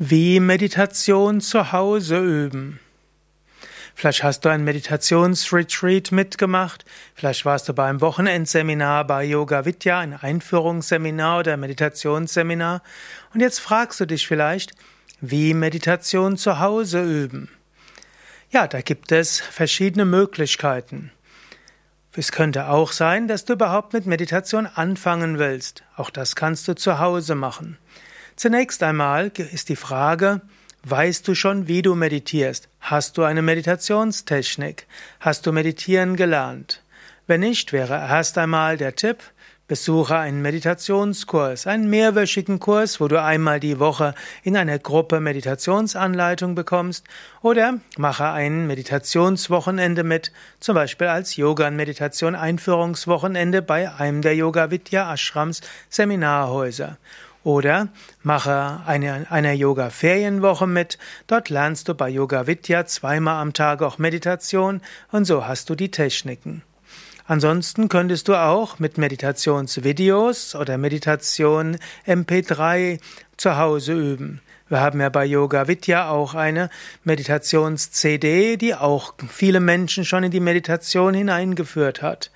Wie Meditation zu Hause üben. Vielleicht hast du ein Meditationsretreat mitgemacht, vielleicht warst du beim Wochenendseminar bei Yoga Vidya, ein Einführungsseminar oder Meditationsseminar und jetzt fragst du dich vielleicht, wie Meditation zu Hause üben. Ja, da gibt es verschiedene Möglichkeiten. Es könnte auch sein, dass du überhaupt mit Meditation anfangen willst. Auch das kannst du zu Hause machen. Zunächst einmal ist die Frage, weißt du schon, wie du meditierst? Hast du eine Meditationstechnik? Hast du meditieren gelernt? Wenn nicht, wäre erst einmal der Tipp, Besuche einen Meditationskurs, einen mehrwöchigen Kurs, wo du einmal die Woche in einer Gruppe Meditationsanleitung bekommst oder mache ein Meditationswochenende mit, zum Beispiel als Yoga- und Meditation Einführungswochenende bei einem der Yoga Vidya Ashrams Seminarhäuser. Oder mache eine, eine Yoga-Ferienwoche mit. Dort lernst du bei Yoga Vidya zweimal am Tag auch Meditation und so hast du die Techniken. Ansonsten könntest du auch mit Meditationsvideos oder Meditation MP3 zu Hause üben. Wir haben ja bei Yoga Vidya auch eine Meditations-CD, die auch viele Menschen schon in die Meditation hineingeführt hat.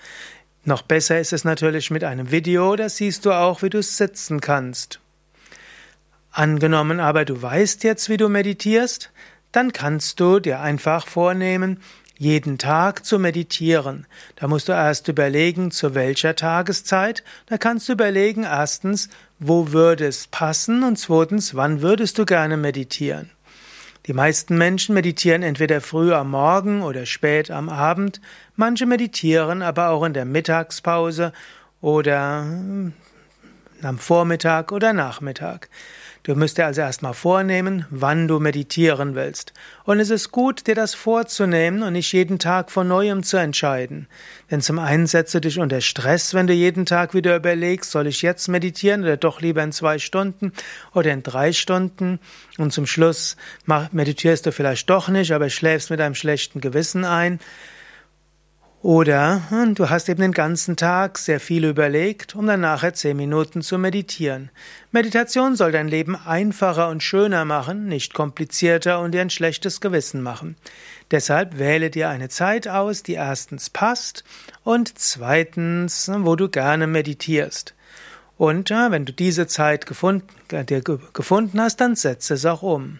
Noch besser ist es natürlich mit einem Video, da siehst du auch, wie du sitzen kannst. Angenommen aber du weißt jetzt, wie du meditierst, dann kannst du dir einfach vornehmen, jeden Tag zu meditieren. Da musst du erst überlegen, zu welcher Tageszeit. Da kannst du überlegen, erstens, wo würde es passen und zweitens, wann würdest du gerne meditieren. Die meisten Menschen meditieren entweder früh am Morgen oder spät am Abend, manche meditieren aber auch in der Mittagspause oder am Vormittag oder Nachmittag. Du müsst dir also erstmal vornehmen, wann du meditieren willst. Und es ist gut, dir das vorzunehmen und nicht jeden Tag von neuem zu entscheiden. Denn zum einen setzt du dich unter Stress, wenn du jeden Tag wieder überlegst, soll ich jetzt meditieren oder doch lieber in zwei Stunden oder in drei Stunden. Und zum Schluss meditierst du vielleicht doch nicht, aber schläfst mit einem schlechten Gewissen ein. Oder hm, du hast eben den ganzen Tag sehr viel überlegt, um dann nachher zehn Minuten zu meditieren. Meditation soll dein Leben einfacher und schöner machen, nicht komplizierter und dir ein schlechtes Gewissen machen. Deshalb wähle dir eine Zeit aus, die erstens passt und zweitens, wo du gerne meditierst. Und wenn du diese Zeit gefunden, dir gefunden hast, dann setze es auch um.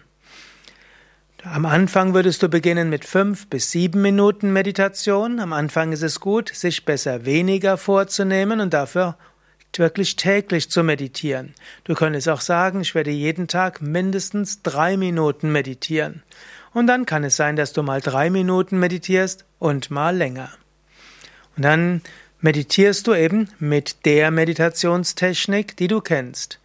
Am Anfang würdest du beginnen mit fünf bis sieben Minuten Meditation. Am Anfang ist es gut, sich besser weniger vorzunehmen und dafür wirklich täglich zu meditieren. Du könntest auch sagen, ich werde jeden Tag mindestens drei Minuten meditieren. Und dann kann es sein, dass du mal drei Minuten meditierst und mal länger. Und dann meditierst du eben mit der Meditationstechnik, die du kennst.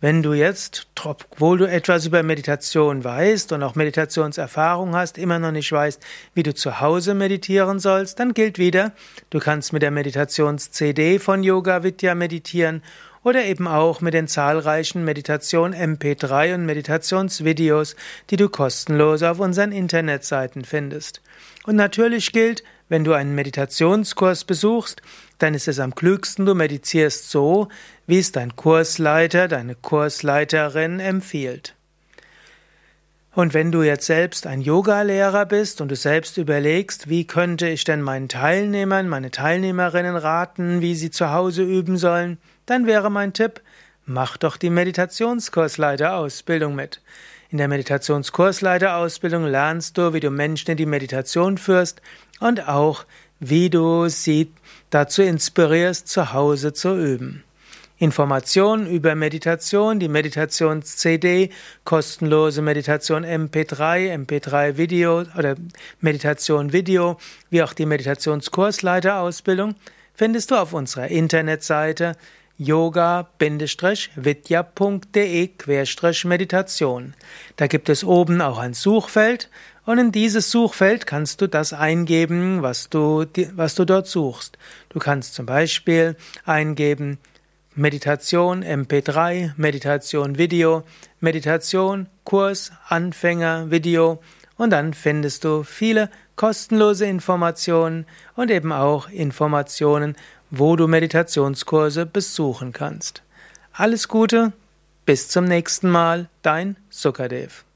Wenn du jetzt, obwohl du etwas über Meditation weißt und auch Meditationserfahrung hast, immer noch nicht weißt, wie du zu Hause meditieren sollst, dann gilt wieder, du kannst mit der Meditations-CD von Yoga Vidya meditieren oder eben auch mit den zahlreichen Meditation MP3 und Meditationsvideos, die du kostenlos auf unseren Internetseiten findest. Und natürlich gilt, wenn du einen Meditationskurs besuchst, dann ist es am klügsten, du meditierst so, wie es dein Kursleiter, deine Kursleiterin empfiehlt. Und wenn du jetzt selbst ein Yogalehrer bist und du selbst überlegst, wie könnte ich denn meinen Teilnehmern, meine Teilnehmerinnen raten, wie sie zu Hause üben sollen, dann wäre mein Tipp, mach doch die Meditationskursleiterausbildung mit. In der Meditationskursleiterausbildung lernst du, wie du Menschen in die Meditation führst und auch, wie du sie dazu inspirierst, zu Hause zu üben. Informationen über Meditation, die Meditations-CD, kostenlose Meditation MP3, MP3 Video oder Meditation Video, wie auch die Meditationskursleiterausbildung, findest du auf unserer Internetseite yoga-vidya.de-meditation. Da gibt es oben auch ein Suchfeld und in dieses Suchfeld kannst du das eingeben, was du, was du dort suchst. Du kannst zum Beispiel eingeben Meditation MP3, Meditation Video, Meditation Kurs, Anfänger Video und dann findest du viele kostenlose Informationen und eben auch Informationen wo du Meditationskurse besuchen kannst. Alles Gute, Bis zum nächsten Mal, dein Sukadev.